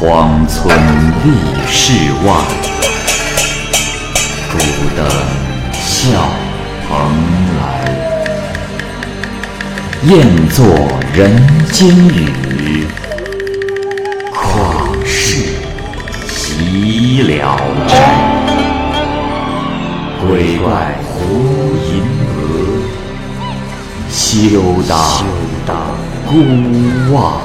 荒村立世外，孤灯笑蓬莱。雁作人间雨，旷世岂了斋。鬼怪胡银娥，休当孤望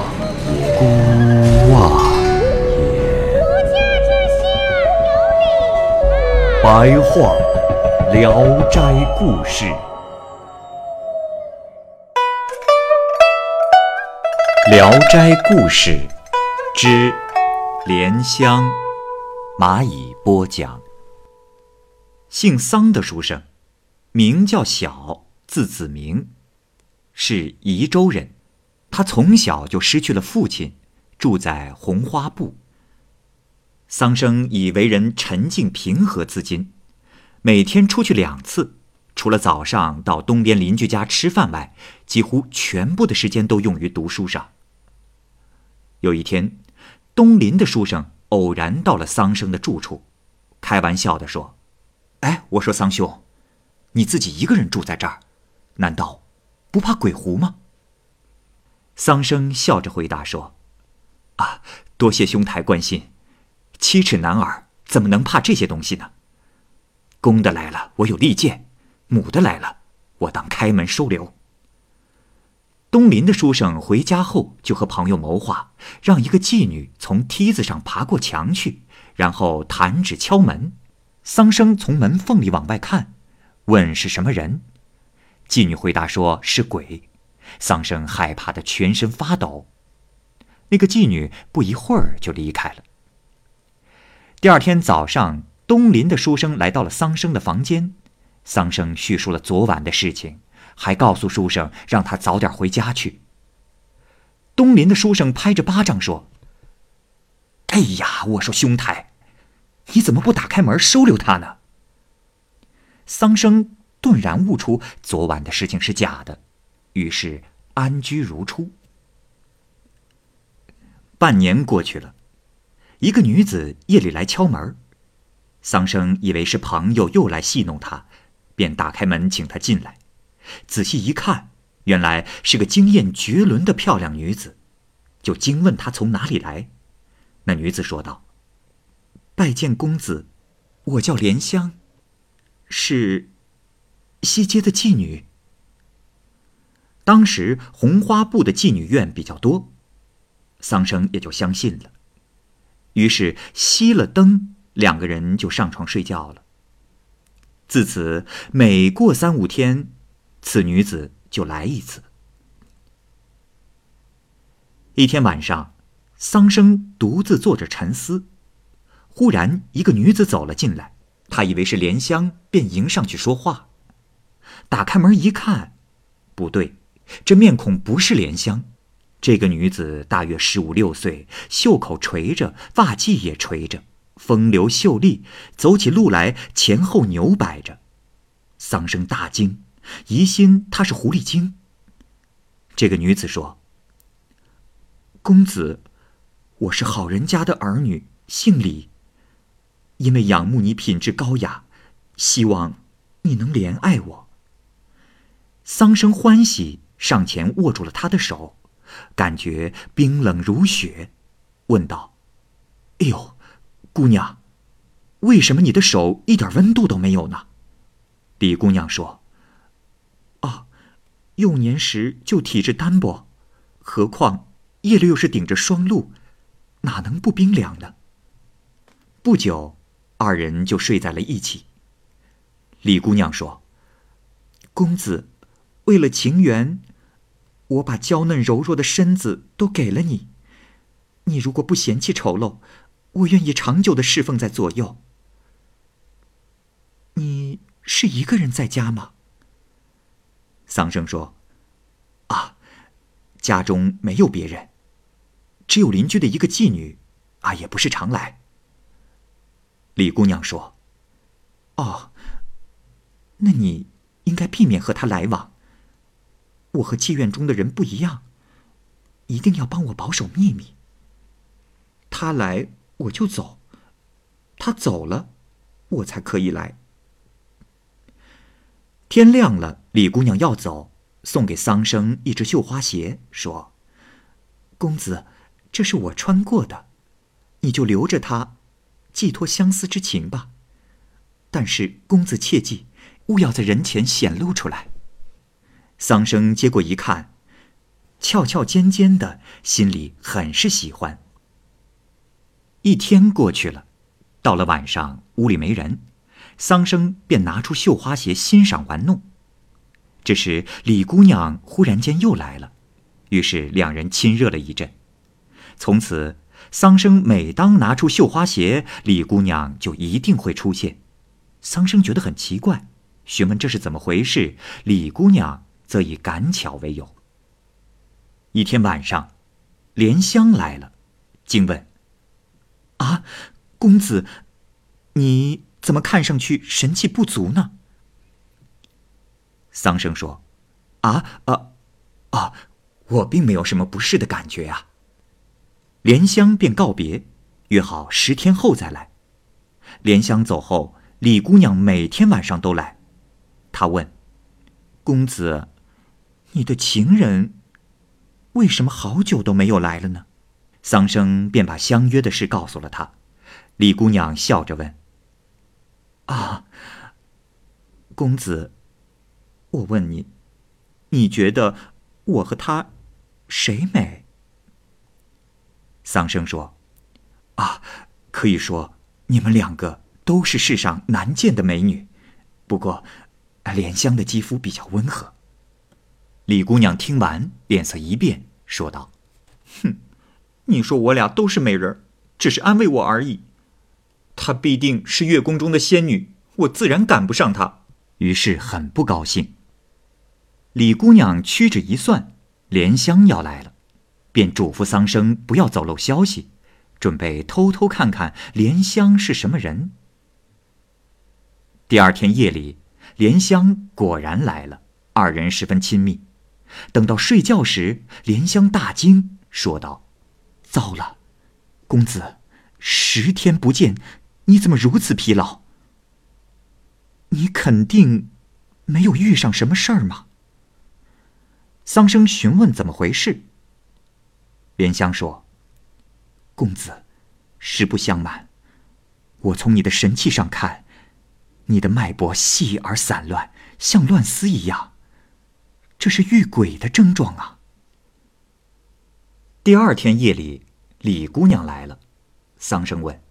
白话《聊斋故事》。《聊斋故事》之莲香，蚂蚁播讲。姓桑的书生，名叫小，字子明，是宜州人。他从小就失去了父亲，住在红花埠。桑生以为人沉静平和自矜，每天出去两次。除了早上到东边邻居家吃饭外，几乎全部的时间都用于读书上。有一天，东邻的书生偶然到了桑生的住处，开玩笑地说：“哎，我说桑兄，你自己一个人住在这儿，难道不怕鬼狐吗？”桑生笑着回答说：“啊，多谢兄台关心，七尺男儿怎么能怕这些东西呢？公的来了，我有利剑。”母的来了，我当开门收留。东林的书生回家后，就和朋友谋划，让一个妓女从梯子上爬过墙去，然后弹指敲门。桑生从门缝里往外看，问是什么人。妓女回答说是鬼。桑生害怕的全身发抖。那个妓女不一会儿就离开了。第二天早上，东林的书生来到了桑生的房间。桑生叙述了昨晚的事情，还告诉书生让他早点回家去。东林的书生拍着巴掌说：“哎呀，我说兄台，你怎么不打开门收留他呢？”桑生顿然悟出昨晚的事情是假的，于是安居如初。半年过去了，一个女子夜里来敲门，桑生以为是朋友又来戏弄他。便打开门请她进来，仔细一看，原来是个惊艳绝伦的漂亮女子，就惊问她从哪里来。那女子说道：“拜见公子，我叫莲香，是西街的妓女。当时红花埠的妓女院比较多，桑生也就相信了。于是熄了灯，两个人就上床睡觉了。”自此，每过三五天，此女子就来一次。一天晚上，桑生独自坐着沉思，忽然一个女子走了进来，他以为是莲香，便迎上去说话。打开门一看，不对，这面孔不是莲香。这个女子大约十五六岁，袖口垂着，发髻也垂着。风流秀丽，走起路来前后扭摆着。桑生大惊，疑心她是狐狸精。这个女子说：“公子，我是好人家的儿女，姓李。因为仰慕你品质高雅，希望你能怜爱我。”桑生欢喜，上前握住了她的手，感觉冰冷如雪，问道：“哎呦！”姑娘，为什么你的手一点温度都没有呢？李姑娘说：“啊，幼年时就体质单薄，何况夜里又是顶着霜露，哪能不冰凉呢？”不久，二人就睡在了一起。李姑娘说：“公子，为了情缘，我把娇嫩柔弱的身子都给了你。你如果不嫌弃丑陋。”我愿意长久的侍奉在左右。你是一个人在家吗？桑生说：“啊，家中没有别人，只有邻居的一个妓女，啊，也不是常来。”李姑娘说：“哦，那你应该避免和她来往。我和妓院中的人不一样，一定要帮我保守秘密。”他来我就走，他走了，我才可以来。天亮了，李姑娘要走，送给桑生一只绣花鞋，说：“公子，这是我穿过的，你就留着它，寄托相思之情吧。但是公子切记，勿要在人前显露出来。”桑生接过一看，翘翘尖尖的，心里很是喜欢。一天过去了，到了晚上，屋里没人，桑生便拿出绣花鞋欣赏玩弄。这时，李姑娘忽然间又来了，于是两人亲热了一阵。从此，桑生每当拿出绣花鞋，李姑娘就一定会出现。桑生觉得很奇怪，询问这是怎么回事，李姑娘则以赶巧为由。一天晚上，莲香来了，惊问。啊，公子，你怎么看上去神气不足呢？桑生说：“啊啊啊，我并没有什么不适的感觉啊。”莲香便告别，约好十天后再来。莲香走后，李姑娘每天晚上都来。她问：“公子，你的情人为什么好久都没有来了呢？”桑生便把相约的事告诉了他，李姑娘笑着问：“啊，公子，我问你，你觉得我和他谁美？”桑生说：“啊，可以说你们两个都是世上难见的美女，不过莲香的肌肤比较温和。”李姑娘听完，脸色一变，说道：“哼。”你说我俩都是美人只是安慰我而已。她必定是月宫中的仙女，我自然赶不上她。于是很不高兴。李姑娘屈指一算，莲香要来了，便嘱咐桑生不要走漏消息，准备偷偷看看莲香是什么人。第二天夜里，莲香果然来了，二人十分亲密。等到睡觉时，莲香大惊，说道。糟了，公子，十天不见，你怎么如此疲劳？你肯定没有遇上什么事儿吗？桑生询问怎么回事。莲香说：“公子，实不相瞒，我从你的神气上看，你的脉搏细而散乱，像乱丝一样，这是遇鬼的症状啊。”第二天夜里，李姑娘来了。桑生问：“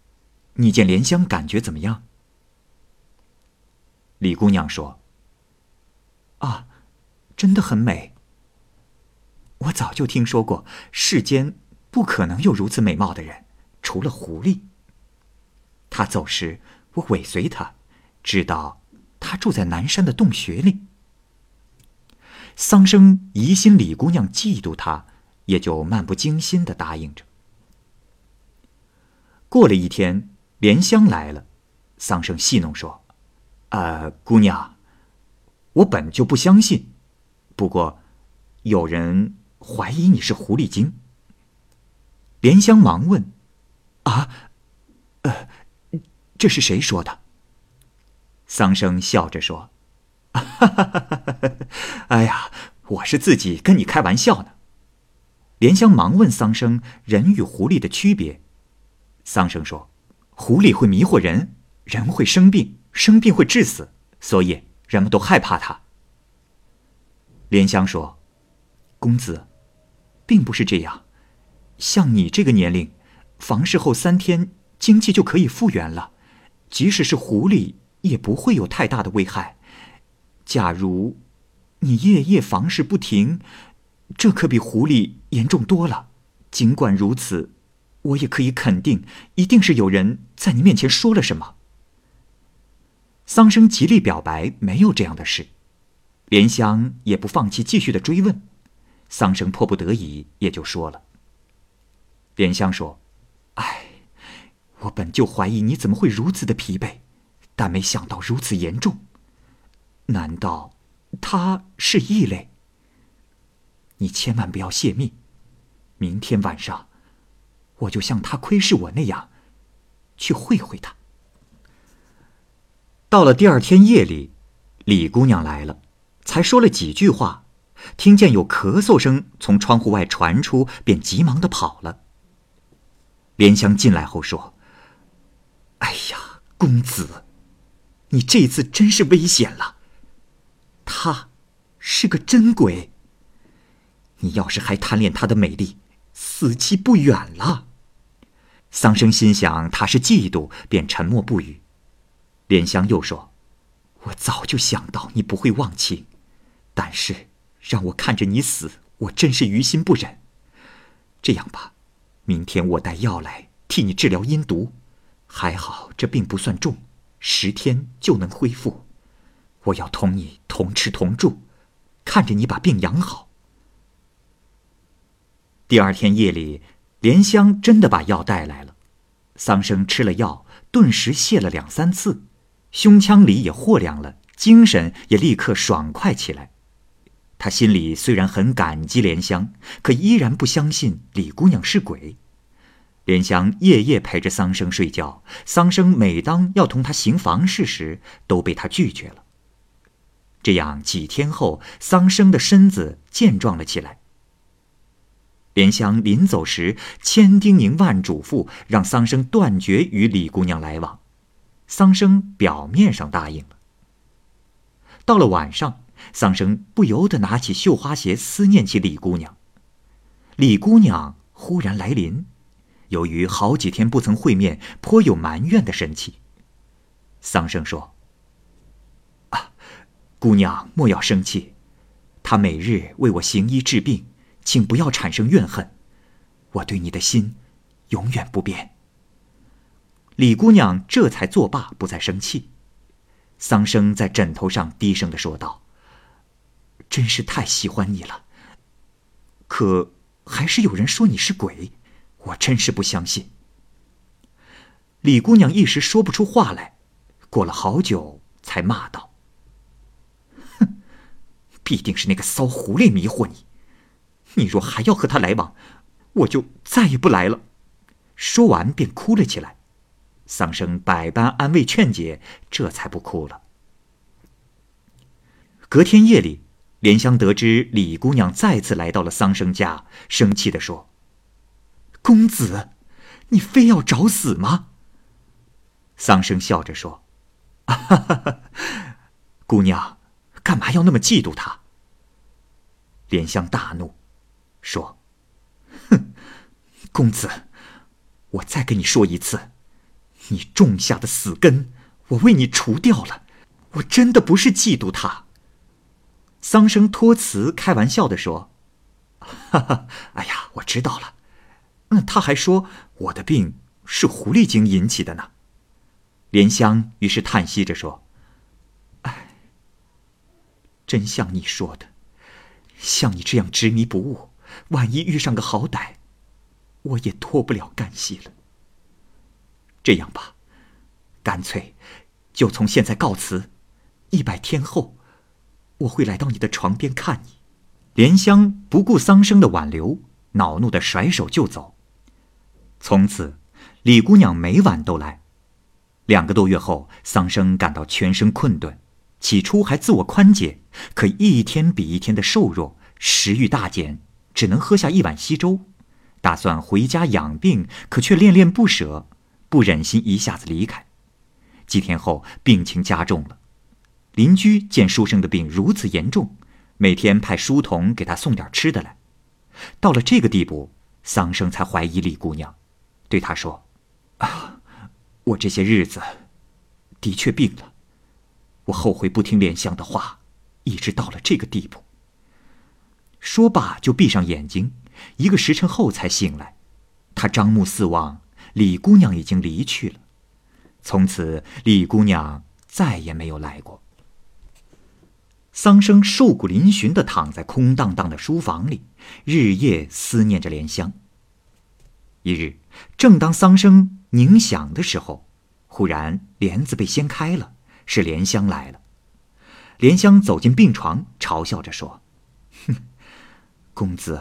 你见莲香感觉怎么样？”李姑娘说：“啊，真的很美。我早就听说过，世间不可能有如此美貌的人，除了狐狸。她走时，我尾随她，知道她住在南山的洞穴里。”桑生疑心李姑娘嫉妒他。也就漫不经心的答应着。过了一天，莲香来了，桑生戏弄说：“呃，姑娘，我本就不相信，不过有人怀疑你是狐狸精。”莲香忙问：“啊，呃，这是谁说的？”桑生笑着说：“！哎呀，我是自己跟你开玩笑呢。”莲香忙问桑生：“人与狐狸的区别？”桑生说：“狐狸会迷惑人，人会生病，生病会致死，所以人们都害怕它。”莲香说：“公子，并不是这样。像你这个年龄，房事后三天经济就可以复原了，即使是狐狸也不会有太大的危害。假如你夜夜房事不停，这可比狐狸……”严重多了。尽管如此，我也可以肯定，一定是有人在你面前说了什么。桑生极力表白没有这样的事，莲香也不放弃继续的追问。桑生迫不得已也就说了。莲香说：“哎，我本就怀疑你怎么会如此的疲惫，但没想到如此严重。难道他是异类？你千万不要泄密。”明天晚上，我就像他窥视我那样，去会会他。到了第二天夜里，李姑娘来了，才说了几句话，听见有咳嗽声从窗户外传出，便急忙的跑了。莲香进来后说：“哎呀，公子，你这次真是危险了。他是个真鬼。你要是还贪恋她的美丽，死期不远了。”桑生心想他是嫉妒，便沉默不语。莲香又说：“我早就想到你不会忘情，但是让我看着你死，我真是于心不忍。这样吧，明天我带药来替你治疗阴毒，还好这病不算重，十天就能恢复。我要同你同吃同住，看着你把病养好。”第二天夜里，莲香真的把药带来了，桑生吃了药，顿时泻了两三次。胸腔里也豁凉了，精神也立刻爽快起来。他心里虽然很感激莲香，可依然不相信李姑娘是鬼。莲香夜夜陪着桑生睡觉，桑生每当要同他行房事时，都被他拒绝了。这样几天后，桑生的身子健壮了起来。莲香临走时千叮咛万嘱咐，让桑生断绝与李姑娘来往。桑生表面上答应了。到了晚上，桑生不由得拿起绣花鞋，思念起李姑娘。李姑娘忽然来临，由于好几天不曾会面，颇有埋怨的神气。桑生说：“，姑娘莫要生气，他每日为我行医治病，请不要产生怨恨。我对你的心，永远不变。”李姑娘这才作罢，不再生气。桑生在枕头上低声的说道：“真是太喜欢你了。可还是有人说你是鬼，我真是不相信。”李姑娘一时说不出话来，过了好久才骂道：“，必定是那个骚狐狸迷惑你。你若还要和他来往，我就再也不来了。”说完便哭了起来。桑生百般安慰劝解，这才不哭了。隔天夜里，莲香得知李姑娘再次来到了桑生家，生气的说：“公子，你非要找死吗？”桑生笑着说：“哈哈，姑娘，干嘛要那么嫉妒他？”莲香大怒，说：“哼，公子，我再跟你说一次。”你种下的死根，我为你除掉了。我真的不是嫉妒他。桑生托辞，开玩笑的说：“哈哈，哎呀，我知道了。那他还说我的病是狐狸精引起的呢。”莲香于是叹息着说：“，真像你说的，像你这样执迷不悟，万一遇上个好歹，我也脱不了干系了。”这样吧，干脆就从现在告辞。一百天后，我会来到你的床边看你。莲香不顾桑生的挽留，恼怒的甩手就走。从此，李姑娘每晚都来。两个多月后，桑生感到全身困顿，起初还自我宽解，可一天比一天的瘦弱，食欲大减，只能喝下一碗稀粥。打算回家养病，可却恋恋不舍。不忍心一下子离开，几天后病情加重了。邻居见书生的病如此严重，每天派书童给他送点吃的来。到了这个地步，桑生才怀疑李姑娘，对他说：“啊，我这些日子的确病了，我后悔不听莲香的话，一直到了这个地步。”说罢就闭上眼睛，一个时辰后才醒来。他张目四望。李姑娘已经离去了，从此李姑娘再也没有来过。桑生瘦骨嶙峋的躺在空荡荡的书房里，日夜思念着莲香。一日，正当桑生凝想的时候，忽然帘子被掀开了，是莲香来了。莲香走进病床，嘲笑着说：“哼，公子，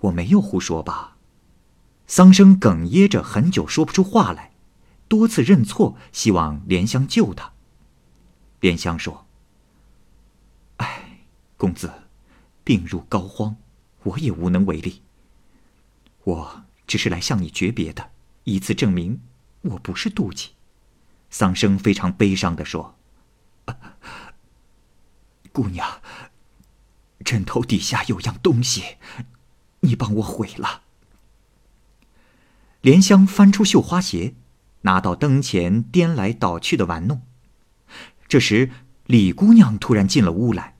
我没有胡说吧？”桑生哽咽着，很久说不出话来，多次认错，希望莲香救他。莲香说：“哎，公子，病入膏肓，我也无能为力。我只是来向你诀别的，以此证明我不是妒忌。”桑生非常悲伤的说：“姑娘，枕头底下有样东西，你帮我毁了。”莲香翻出绣花鞋，拿到灯前颠来倒去的玩弄。这时，李姑娘突然进了屋来，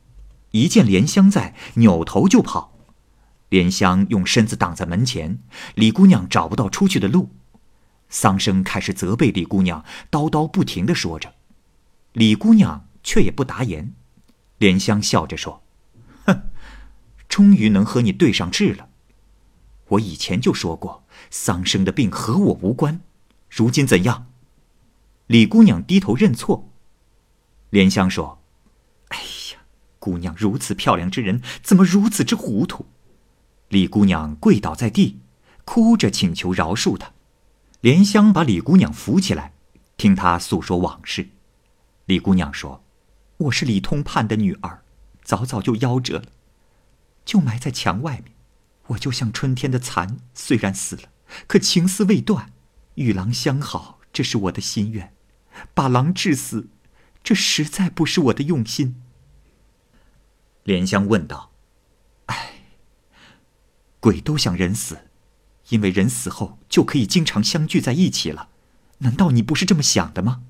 一见莲香在，扭头就跑。莲香用身子挡在门前，李姑娘找不到出去的路。桑生开始责备李姑娘，叨叨不停的说着，李姑娘却也不答言。莲香笑着说：“哼，终于能和你对上质了。我以前就说过。”桑生的病和我无关，如今怎样？李姑娘低头认错。莲香说：“哎呀，姑娘如此漂亮之人，怎么如此之糊涂？”李姑娘跪倒在地，哭着请求饶恕她。莲香把李姑娘扶起来，听她诉说往事。李姑娘说：“我是李通判的女儿，早早就夭折了，就埋在墙外面。我就像春天的蚕，虽然死了。”可情丝未断，与狼相好，这是我的心愿；把狼致死，这实在不是我的用心。莲香问道：“哎，鬼都想人死，因为人死后就可以经常相聚在一起了。难道你不是这么想的吗？”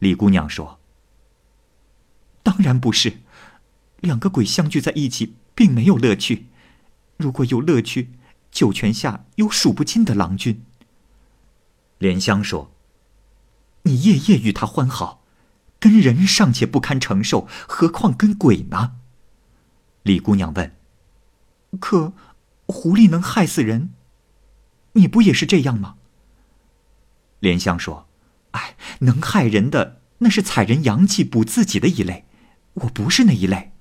李姑娘说：“当然不是，两个鬼相聚在一起，并没有乐趣。如果有乐趣。”九泉下有数不尽的郎君。莲香说：“你夜夜与他欢好，跟人尚且不堪承受，何况跟鬼呢？”李姑娘问：“可狐狸能害死人？你不也是这样吗？”莲香说：“哎，能害人的那是采人阳气补自己的一类，我不是那一类，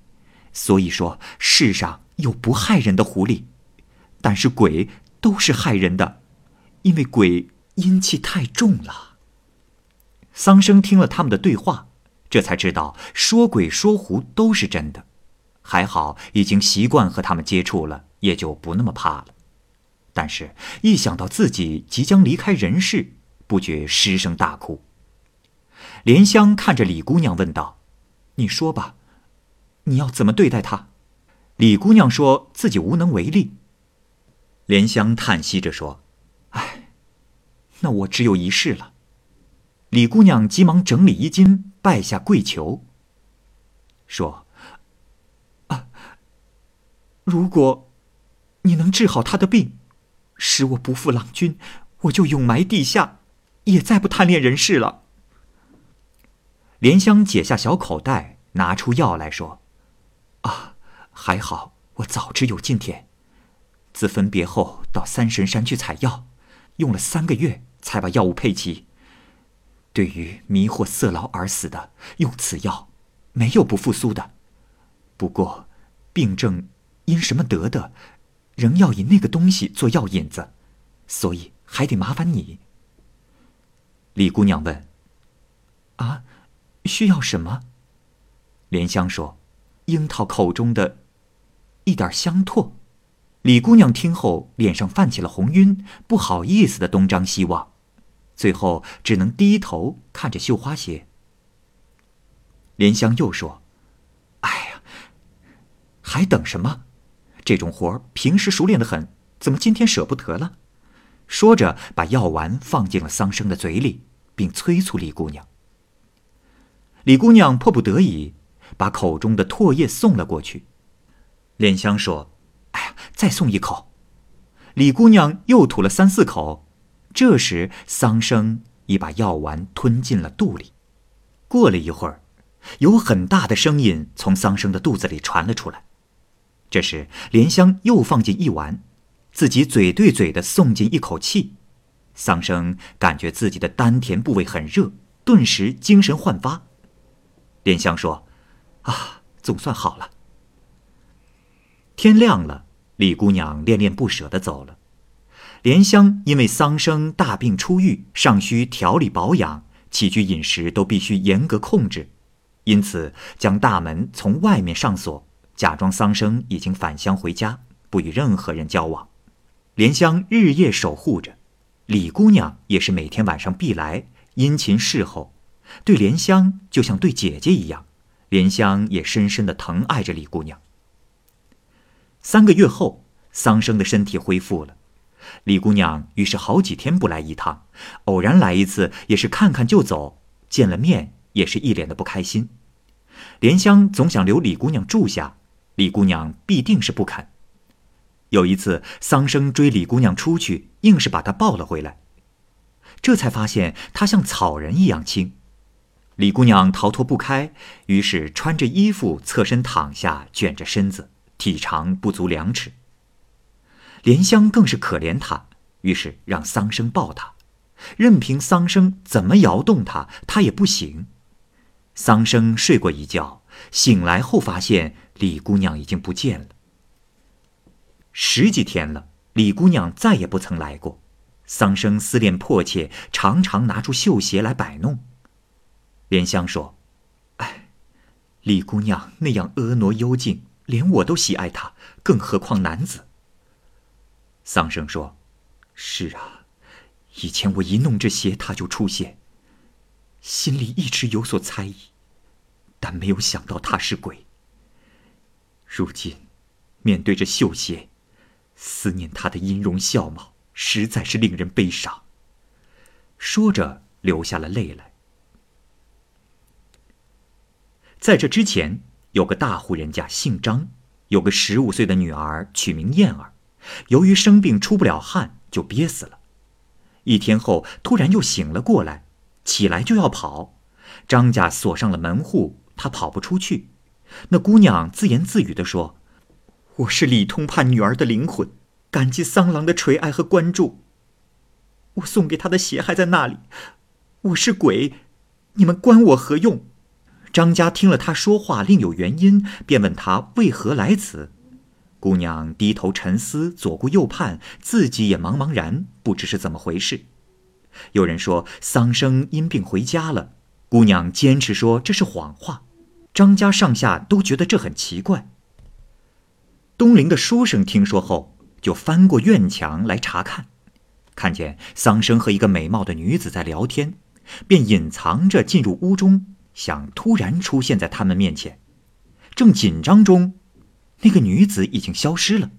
所以说世上有不害人的狐狸。”但是鬼都是害人的，因为鬼阴气太重了。桑生听了他们的对话，这才知道说鬼说狐都是真的。还好已经习惯和他们接触了，也就不那么怕了。但是，一想到自己即将离开人世，不觉失声大哭。莲香看着李姑娘问道：“你说吧，你要怎么对待他？”李姑娘说自己无能为力。莲香叹息着说：“唉，那我只有一事了。”李姑娘急忙整理衣襟，拜下跪求，说：“啊，如果你能治好他的病，使我不负郎君，我就永埋地下，也再不贪恋人世了。”莲香解下小口袋，拿出药来说：“啊，还好我早知有今天。”自分别后到三神山去采药，用了三个月才把药物配齐。对于迷惑色劳而死的，用此药没有不复苏的。不过，病症因什么得的，仍要以那个东西做药引子，所以还得麻烦你。李姑娘问：“啊，需要什么？”莲香说：“樱桃口中的一点香唾。”李姑娘听后，脸上泛起了红晕，不好意思的东张西望，最后只能低头看着绣花鞋。莲香又说：“哎呀，还等什么？这种活平时熟练的很，怎么今天舍不得了？”说着，把药丸放进了桑生的嘴里，并催促李姑娘。李姑娘迫不得已，把口中的唾液送了过去。莲香说。哎呀，再送一口！李姑娘又吐了三四口。这时，桑生已把药丸吞进了肚里。过了一会儿，有很大的声音从桑生的肚子里传了出来。这时，莲香又放进一碗，自己嘴对嘴的送进一口气。桑生感觉自己的丹田部位很热，顿时精神焕发。莲香说：“啊，总算好了。”天亮了，李姑娘恋恋不舍的走了。莲香因为桑生大病初愈，尚需调理保养，起居饮食都必须严格控制，因此将大门从外面上锁，假装桑生已经返乡回家，不与任何人交往。莲香日夜守护着，李姑娘也是每天晚上必来，殷勤侍候，对莲香就像对姐姐一样。莲香也深深的疼爱着李姑娘。三个月后，桑生的身体恢复了，李姑娘于是好几天不来一趟，偶然来一次也是看看就走，见了面也是一脸的不开心。莲香总想留李姑娘住下，李姑娘必定是不肯。有一次，桑生追李姑娘出去，硬是把她抱了回来，这才发现她像草人一样轻。李姑娘逃脱不开，于是穿着衣服侧身躺下，卷着身子。体长不足两尺。莲香更是可怜他，于是让桑生抱她，任凭桑生怎么摇动她，她也不醒。桑生睡过一觉，醒来后发现李姑娘已经不见了。十几天了，李姑娘再也不曾来过。桑生思念迫切，常常拿出绣鞋来摆弄。莲香说：“哎，李姑娘那样婀娜幽静。”连我都喜爱她，更何况男子。桑生说：“是啊，以前我一弄这鞋，他就出现，心里一直有所猜疑，但没有想到他是鬼。如今，面对着绣鞋，思念他的音容笑貌，实在是令人悲伤。”说着，流下了泪来。在这之前。有个大户人家，姓张，有个十五岁的女儿，取名燕儿。由于生病出不了汗，就憋死了。一天后，突然又醒了过来，起来就要跑。张家锁上了门户，他跑不出去。那姑娘自言自语地说：“我是李通判女儿的灵魂，感激桑郎的垂爱和关注。我送给他的鞋还在那里。我是鬼，你们关我何用？”张家听了他说话另有原因，便问他为何来此。姑娘低头沉思，左顾右盼，自己也茫茫然，不知是怎么回事。有人说桑生因病回家了，姑娘坚持说这是谎话。张家上下都觉得这很奇怪。东陵的书生听说后，就翻过院墙来查看，看见桑生和一个美貌的女子在聊天，便隐藏着进入屋中。想突然出现在他们面前，正紧张中，那个女子已经消失了。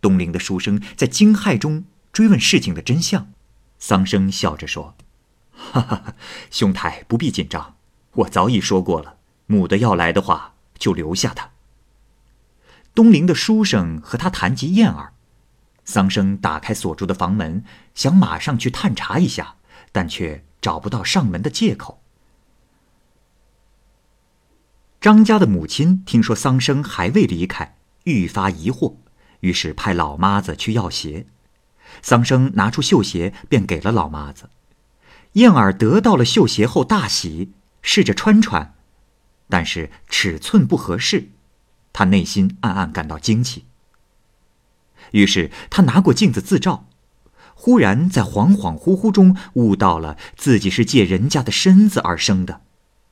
东陵的书生在惊骇中追问事情的真相，桑生笑着说：“哈哈，兄台不必紧张，我早已说过了，母的要来的话就留下他。”东陵的书生和他谈及燕儿，桑生打开锁住的房门，想马上去探查一下，但却找不到上门的借口。张家的母亲听说桑生还未离开，愈发疑惑，于是派老妈子去要鞋。桑生拿出绣鞋，便给了老妈子。燕儿得到了绣鞋后大喜，试着穿穿，但是尺寸不合适，他内心暗暗感到惊奇。于是他拿过镜子自照，忽然在恍恍惚惚中悟到了自己是借人家的身子而生的。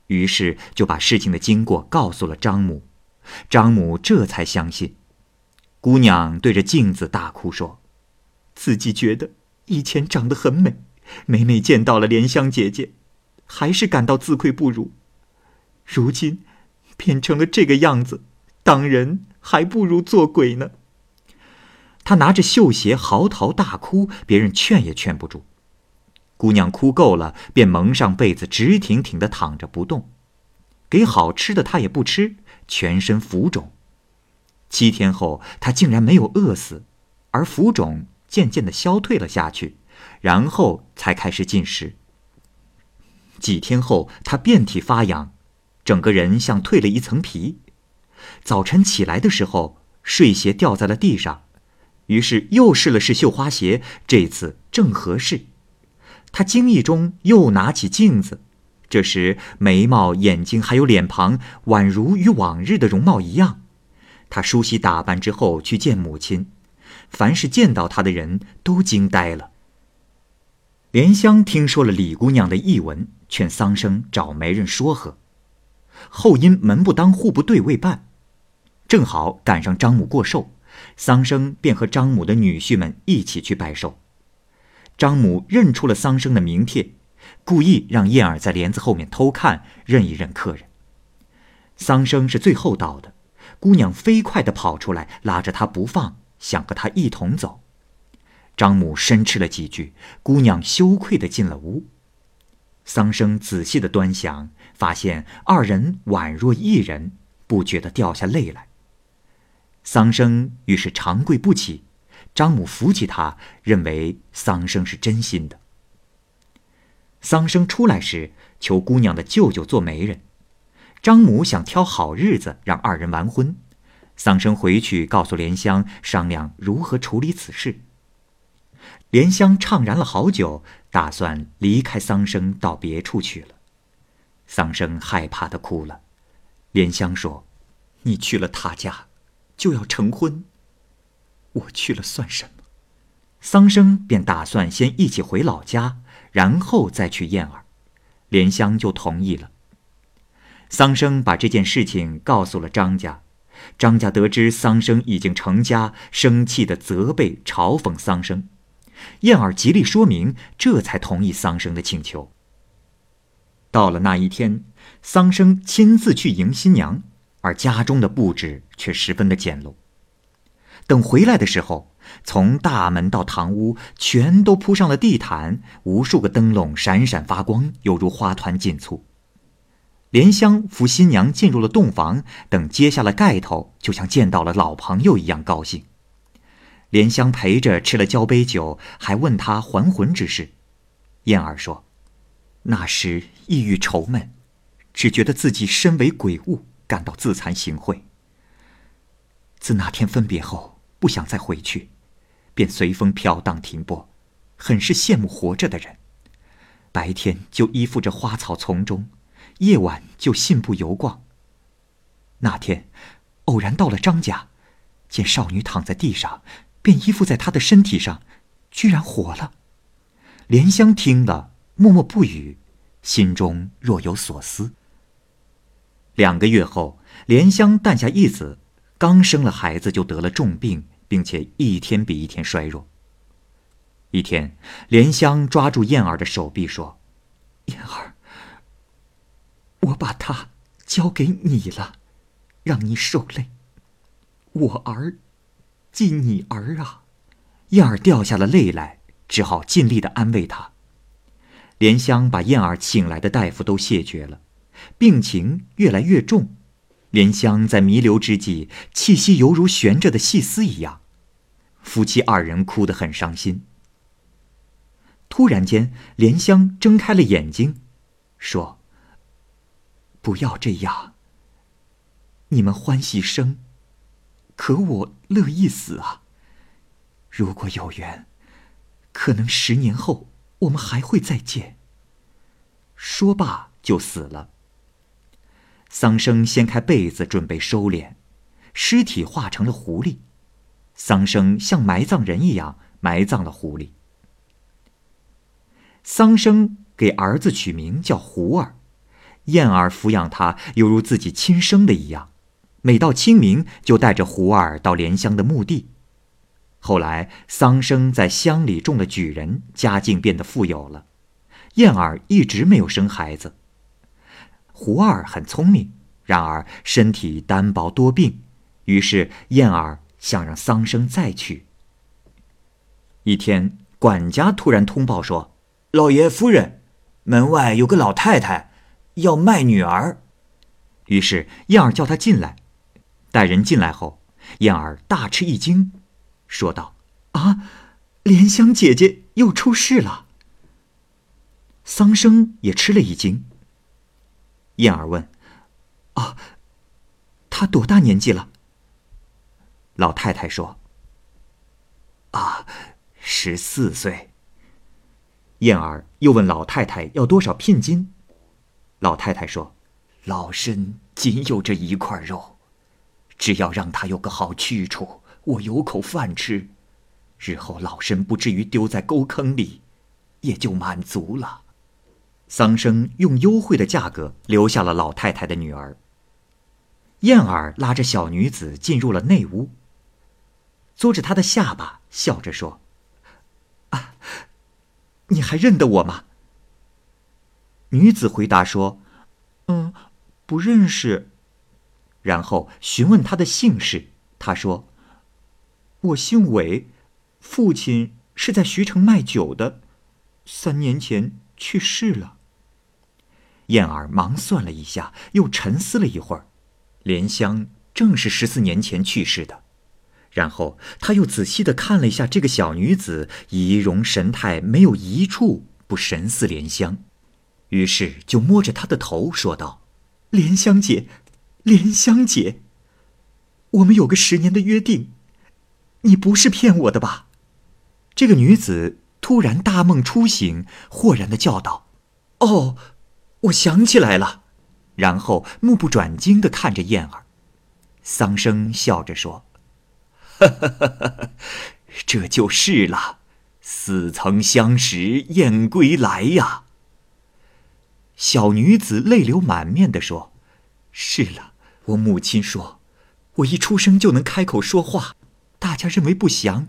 于是就把事情的经过告诉了张母，张母这才相信。姑娘对着镜子大哭说：“自己觉得以前长得很美，每每见到了莲香姐姐，还是感到自愧不如。如今变成了这个样子，当人还不如做鬼呢。”他拿着绣鞋嚎啕大哭，别人劝也劝不住。姑娘哭够了，便蒙上被子，直挺挺的躺着不动。给好吃的她也不吃，全身浮肿。七天后，她竟然没有饿死，而浮肿渐渐的消退了下去，然后才开始进食。几天后，她遍体发痒，整个人像蜕了一层皮。早晨起来的时候，睡鞋掉在了地上，于是又试了试绣花鞋，这次正合适。他惊异中又拿起镜子，这时眉毛、眼睛还有脸庞，宛如与往日的容貌一样。他梳洗打扮之后去见母亲，凡是见到他的人都惊呆了。莲香听说了李姑娘的译文，劝桑生找媒人说和。后因门不当户不对未办，正好赶上张母过寿，桑生便和张母的女婿们一起去拜寿。张母认出了桑生的名帖，故意让燕儿在帘子后面偷看，认一认客人。桑生是最后到的，姑娘飞快地跑出来，拉着他不放，想和他一同走。张母申斥了几句，姑娘羞愧地进了屋。桑生仔细地端详，发现二人宛若一人，不觉得掉下泪来。桑生于是长跪不起，张母扶起他，认为桑生是真心的。桑生出来时，求姑娘的舅舅做媒人。张母想挑好日子让二人完婚，桑生回去告诉莲香商量如何处理此事。莲香怅然了好久，打算离开桑生到别处去了。桑生害怕的哭了。莲香说：“你去了他家，就要成婚，我去了算什么？”桑生便打算先一起回老家，然后再去燕儿。莲香就同意了。桑生把这件事情告诉了张家，张家得知桑生已经成家，生气的责备嘲讽桑生。燕儿极力说明，这才同意桑生的请求。到了那一天，桑生亲自去迎新娘，而家中的布置却十分的简陋。等回来的时候，从大门到堂屋，全都铺上了地毯，无数个灯笼闪闪发光，犹如花团锦簇。莲香扶新娘进入了洞房，等揭下了盖头，就像见到了老朋友一样高兴。莲香陪着吃了交杯酒，还问他还魂之事。燕儿说：“那时抑郁愁闷，只觉得自己身为鬼物，感到自惭形秽。自那天分别后，不想再回去，便随风飘荡停泊，很是羡慕活着的人。白天就依附着花草丛中。”夜晚就信步游逛。那天，偶然到了张家，见少女躺在地上，便依附在她的身体上，居然活了。莲香听了，默默不语，心中若有所思。两个月后，莲香诞下一子，刚生了孩子就得了重病，并且一天比一天衰弱。一天，莲香抓住燕儿的手臂说：“燕儿。”我把他交给你了，让你受累。我儿，即你儿啊！燕儿掉下了泪来，只好尽力的安慰他。莲香把燕儿请来的大夫都谢绝了，病情越来越重。莲香在弥留之际，气息犹如悬着的细丝一样。夫妻二人哭得很伤心。突然间，莲香睁开了眼睛，说。不要这样。你们欢喜生，可我乐意死啊。如果有缘，可能十年后我们还会再见。说罢就死了。桑生掀开被子准备收敛，尸体化成了狐狸。桑生像埋葬人一样埋葬了狐狸。桑生给儿子取名叫胡儿。燕儿抚养他，犹如自己亲生的一样。每到清明，就带着胡儿到莲香的墓地。后来，桑生在乡里中了举人，家境变得富有了。燕儿一直没有生孩子。胡二很聪明，然而身体单薄多病，于是燕儿想让桑生再娶。一天，管家突然通报说：“老爷夫人，门外有个老太太。”要卖女儿，于是燕儿叫他进来。待人进来后，燕儿大吃一惊，说道：“啊，莲香姐姐又出事了。”桑生也吃了一惊。燕儿问：“啊，她多大年纪了？”老太太说：“啊，十四岁。”燕儿又问老太太要多少聘金。老太太说：“老身仅有这一块肉，只要让他有个好去处，我有口饭吃，日后老身不至于丢在沟坑里，也就满足了。桑生用优惠的价格留下了老太太的女儿。燕儿拉着小女子进入了内屋，嘬着她的下巴，笑着说：“啊，你还认得我吗？”女子回答说：“嗯，不认识。”然后询问她的姓氏，她说：“我姓韦，父亲是在徐城卖酒的，三年前去世了。”燕儿忙算了一下，又沉思了一会儿，莲香正是十四年前去世的。然后他又仔细的看了一下这个小女子，仪容神态没有一处不神似莲香，于是就摸着她的头说道：“莲香姐。”莲香姐，我们有个十年的约定，你不是骗我的吧？这个女子突然大梦初醒，豁然的叫道：“哦，我想起来了。”然后目不转睛的看着燕儿。桑生笑着说：“哈哈哈哈这就是了，似曾相识燕归来呀。”小女子泪流满面的说：“是了。”我母亲说：“我一出生就能开口说话，大家认为不祥，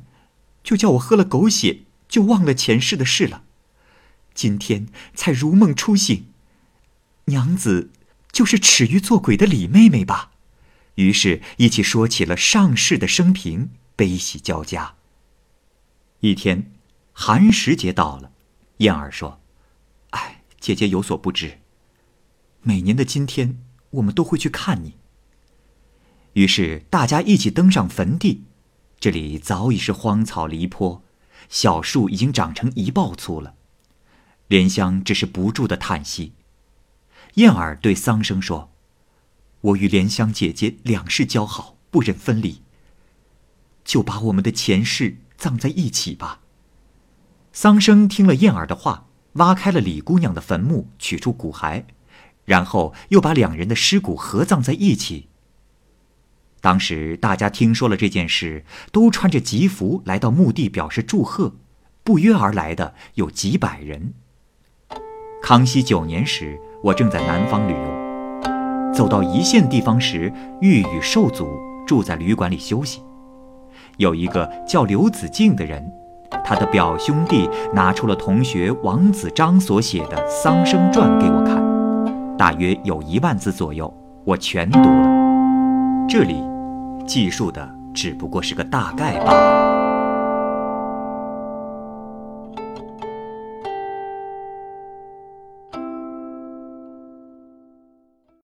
就叫我喝了狗血，就忘了前世的事了。今天才如梦初醒，娘子就是耻于做鬼的李妹妹吧？”于是，一起说起了上世的生平，悲喜交加。一天，寒食节到了，燕儿说：“哎，姐姐有所不知，每年的今天，我们都会去看你。”于是大家一起登上坟地，这里早已是荒草离坡，小树已经长成一抱粗了。莲香只是不住的叹息。燕儿对桑生说：“我与莲香姐姐两世交好，不忍分离，就把我们的前世葬在一起吧。”桑生听了燕儿的话，挖开了李姑娘的坟墓，取出骨骸，然后又把两人的尸骨合葬在一起。当时大家听说了这件事，都穿着吉服来到墓地表示祝贺，不约而来的有几百人。康熙九年时，我正在南方旅游，走到一线地方时，遇雨受阻，住在旅馆里休息。有一个叫刘子敬的人，他的表兄弟拿出了同学王子章所写的《桑生传》给我看，大约有一万字左右，我全读了。这里。记述的只不过是个大概罢了。